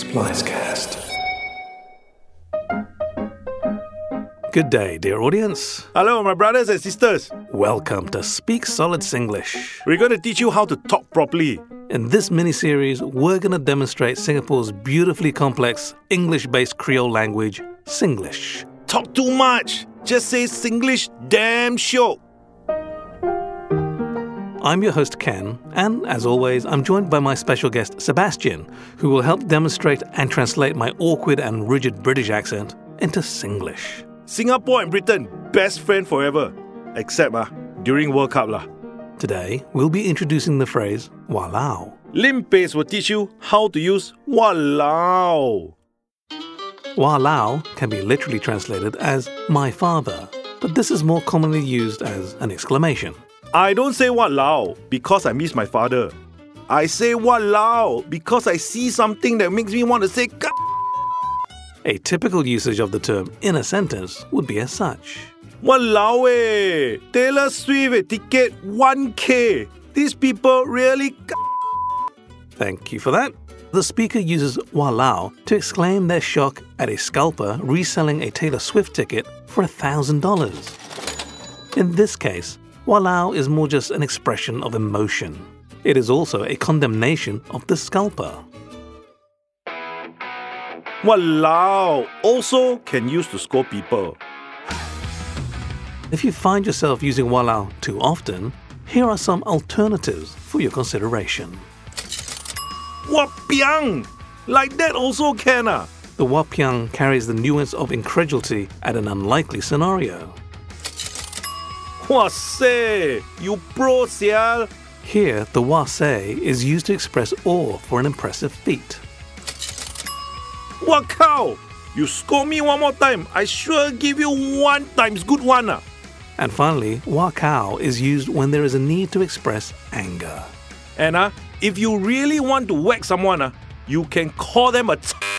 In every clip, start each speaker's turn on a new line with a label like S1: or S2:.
S1: Splicecast.
S2: Good day, dear audience.
S3: Hello, my brothers and sisters.
S2: Welcome to Speak Solid Singlish.
S3: We're going to teach you how to talk properly.
S2: In this mini series, we're going to demonstrate Singapore's beautifully complex English based Creole language, Singlish.
S3: Talk too much. Just say Singlish damn sure.
S2: I'm your host, Ken, and as always, I'm joined by my special guest, Sebastian, who will help demonstrate and translate my awkward and rigid British accent into Singlish.
S3: Singapore and Britain, best friend forever. Except uh, during World Cup. lah.
S2: Today, we'll be introducing the phrase walao.
S3: Limpe will teach you how to use walao.
S2: Walao can be literally translated as my father, but this is more commonly used as an exclamation.
S3: I don't say what walao because I miss my father. I say what walao because I see something that makes me want to say "Ka-"
S2: A typical usage of the term in a sentence would be as such.
S3: Walao eh! Taylor Swift ticket 1k. These people really Ka-"
S2: Thank you for that. The speaker uses walao to exclaim their shock at a scalper reselling a Taylor Swift ticket for $1,000. In this case, walao is more just an expression of emotion. It is also a condemnation of the scalper.
S3: Walao also can use to scold people.
S2: If you find yourself using walao too often, here are some alternatives for your consideration.
S3: Wapiang! Like that also can ah.
S2: The wapiang carries the nuance of incredulity at an unlikely scenario.
S3: Wahseh! You pro sial!
S2: Here, the wahseh is used to express awe for an impressive feat.
S3: Wakao! You score me one more time, I sure give you one times good one ah.
S2: And finally, wakao is used when there is a need to express anger.
S3: And ah, if you really want to whack someone ah, you can call them a t-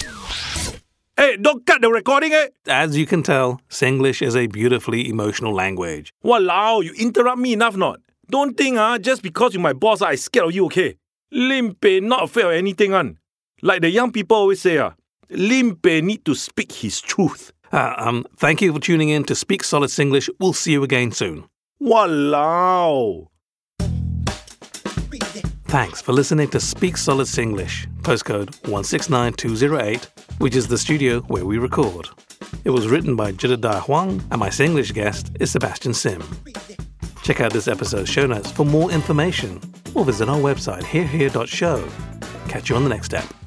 S3: Hey, don't cut the recording eh!
S2: As you can tell, Singlish is a beautifully emotional language.
S3: Walao, you interrupt me enough not? Don't think ah, just because you're my boss, I scared of you, okay? Limpe not afraid of anything on. Like the young people always say, ah, Limpe need to speak his truth.
S2: Uh, um, thank you for tuning in to Speak Solid Singlish. We'll see you again soon.
S3: Walao.
S2: Thanks for listening to Speak Solid Singlish, postcode 169208, which is the studio where we record. It was written by Jedidiah Huang, and my Singlish guest is Sebastian Sim. Check out this episode's show notes for more information, or visit our website herehere.show. Catch you on the next step.